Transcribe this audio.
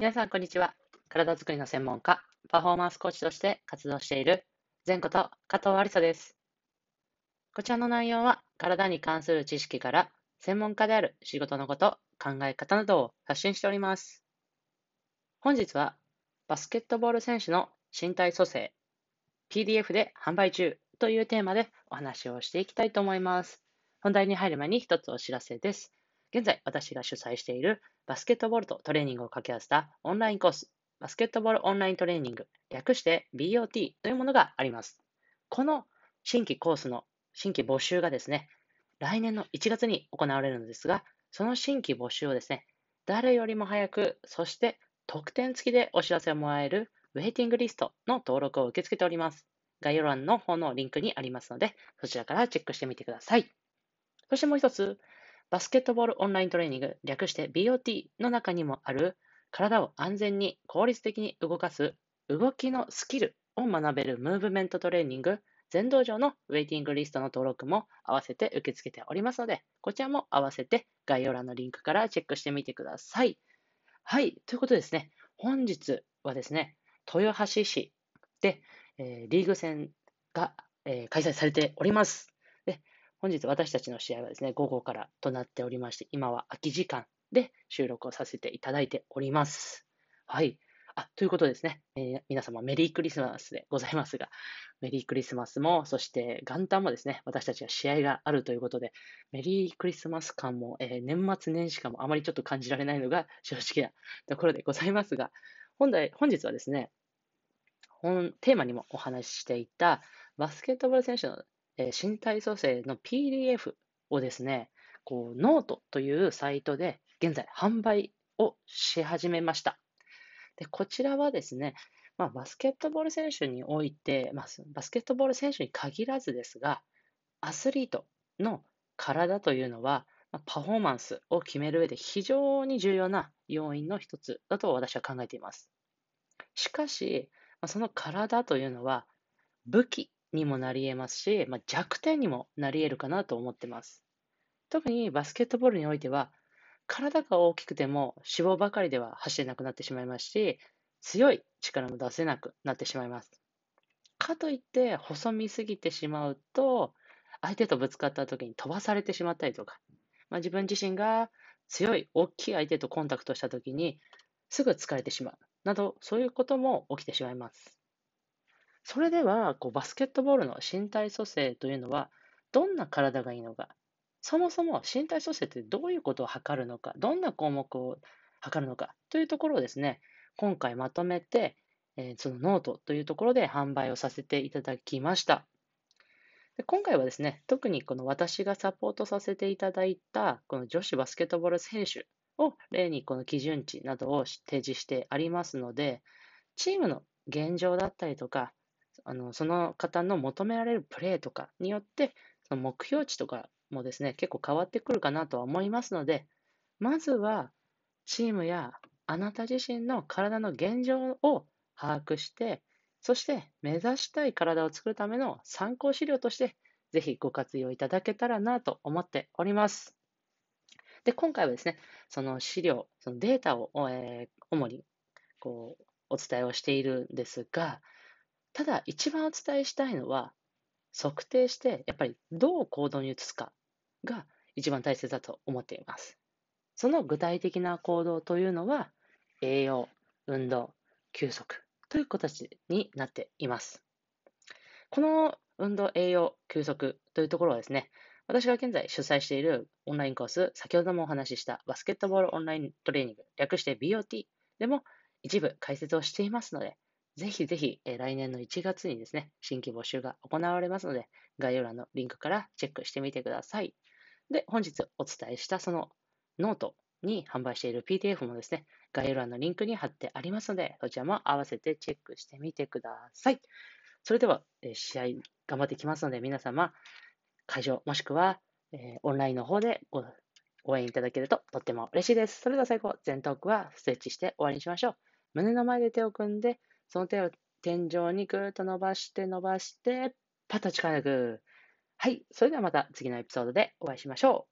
皆さん、こんにちは。体づくりの専門家、パフォーマンスコーチとして活動している、前こと加藤ありさです。こちらの内容は、体に関する知識から、専門家である仕事のこと、考え方などを発信しております。本日は、バスケットボール選手の身体組成、PDF で販売中というテーマでお話をしていきたいと思います。本題に入る前に一つお知らせです。現在、私が主催しているバスケットボールとトレーニングを掛け合わせたオンラインコース、バスケットボールオンライントレーニング、略して BOT というものがあります。この新規コースの新規募集がですね、来年の1月に行われるのですが、その新規募集をですね、誰よりも早く、そして特典付きでお知らせをもらえるウェイティングリストの登録を受け付けております。概要欄の方のリンクにありますので、そちらからチェックしてみてください。そしてもう一つ、バスケットボールオンライントレーニング、略して BOT の中にもある、体を安全に効率的に動かす動きのスキルを学べるムーブメントトレーニング、全道場のウェイティングリストの登録も合わせて受け付けておりますので、こちらも合わせて概要欄のリンクからチェックしてみてください。はい、ということですね、本日はですね、豊橋市で、えー、リーグ戦が、えー、開催されております。本日私たちの試合はですね、午後からとなっておりまして、今は空き時間で収録をさせていただいております。はい。あ、ということですね、えー、皆様メリークリスマスでございますが、メリークリスマスも、そして元旦もですね、私たちは試合があるということで、メリークリスマス感も、えー、年末年始感もあまりちょっと感じられないのが正直なところでございますが、本来、本日はですね、本テーマにもお話ししていたバスケットボール選手のえ身体組成の PDF をですね、こう、ノートというサイトで現在販売をし始めました。で、こちらはですね、まあ、バスケットボール選手において、まあ、バスケットボール選手に限らずですが、アスリートの体というのは、パフォーマンスを決める上で非常に重要な要因の一つだと私は考えています。しかし、その体というのは武器にもなり得ますし、まあ、弱点にもなり得るかなと思ってます。特にバスケットボールにおいては、体が大きくても脂肪ばかりでは走れなくなってしまいますし、強い力も出せなくなってしまいます。かといって細身すぎてしまうと、相手とぶつかった時に飛ばされてしまったりとか、まあ、自分自身が強い大きい相手とコンタクトした時にすぐ疲れてしまうなど、そういうことも起きてしまいます。それでは、こうバスケットボールの身体組成というのは、どんな体がいいのか、そもそも身体組成ってどういうことを測るのか、どんな項目を測るのかというところをですね、今回まとめて、えー、そのノートというところで販売をさせていただきました。で今回はですね、特にこの私がサポートさせていただいた、この女子バスケットボール選手を例にこの基準値などを提示してありますので、チームの現状だったりとか、あの、その方の求められるプレーとかによって、その目標値とかもですね、結構変わってくるかなとは思いますので、まずは、チームやあなた自身の体の現状を把握して、そして目指したい体を作るための参考資料として、ぜひご活用いただけたらなと思っております。で、今回はですね、その資料、そのデータを、えー、主にこうお伝えをしているんですが、ただ、一番お伝えしたいのは、測定して、やっぱりどう行動に移すかが一番大切だと思っています。その具体的な行動というのは、栄養、運動、休息という形になっています。この運動、栄養、休息というところはですね、私が現在主催しているオンラインコース、先ほどもお話ししたバスケットボールオンライントレーニング、略して BOT でも一部解説をしていますので、ぜひぜひ、え来年の1月にですね、新規募集が行われますので、概要欄のリンクからチェックしてみてください。で、本日お伝えしたそのノートに販売している PDF もですね、概要欄のリンクに貼ってありますので、そちらも合わせてチェックしてみてください。それでは、え試合頑張ってきますので、皆様、会場もしくは、えオンラインの方でご応援いただけるととっても嬉しいです。それでは最後、全トークはストレッチして終わりにしましょう。胸の前で手を組んで、その手を天井にぐーっと伸ばして伸ばして、パッと力抜く。はい。それではまた次のエピソードでお会いしましょう。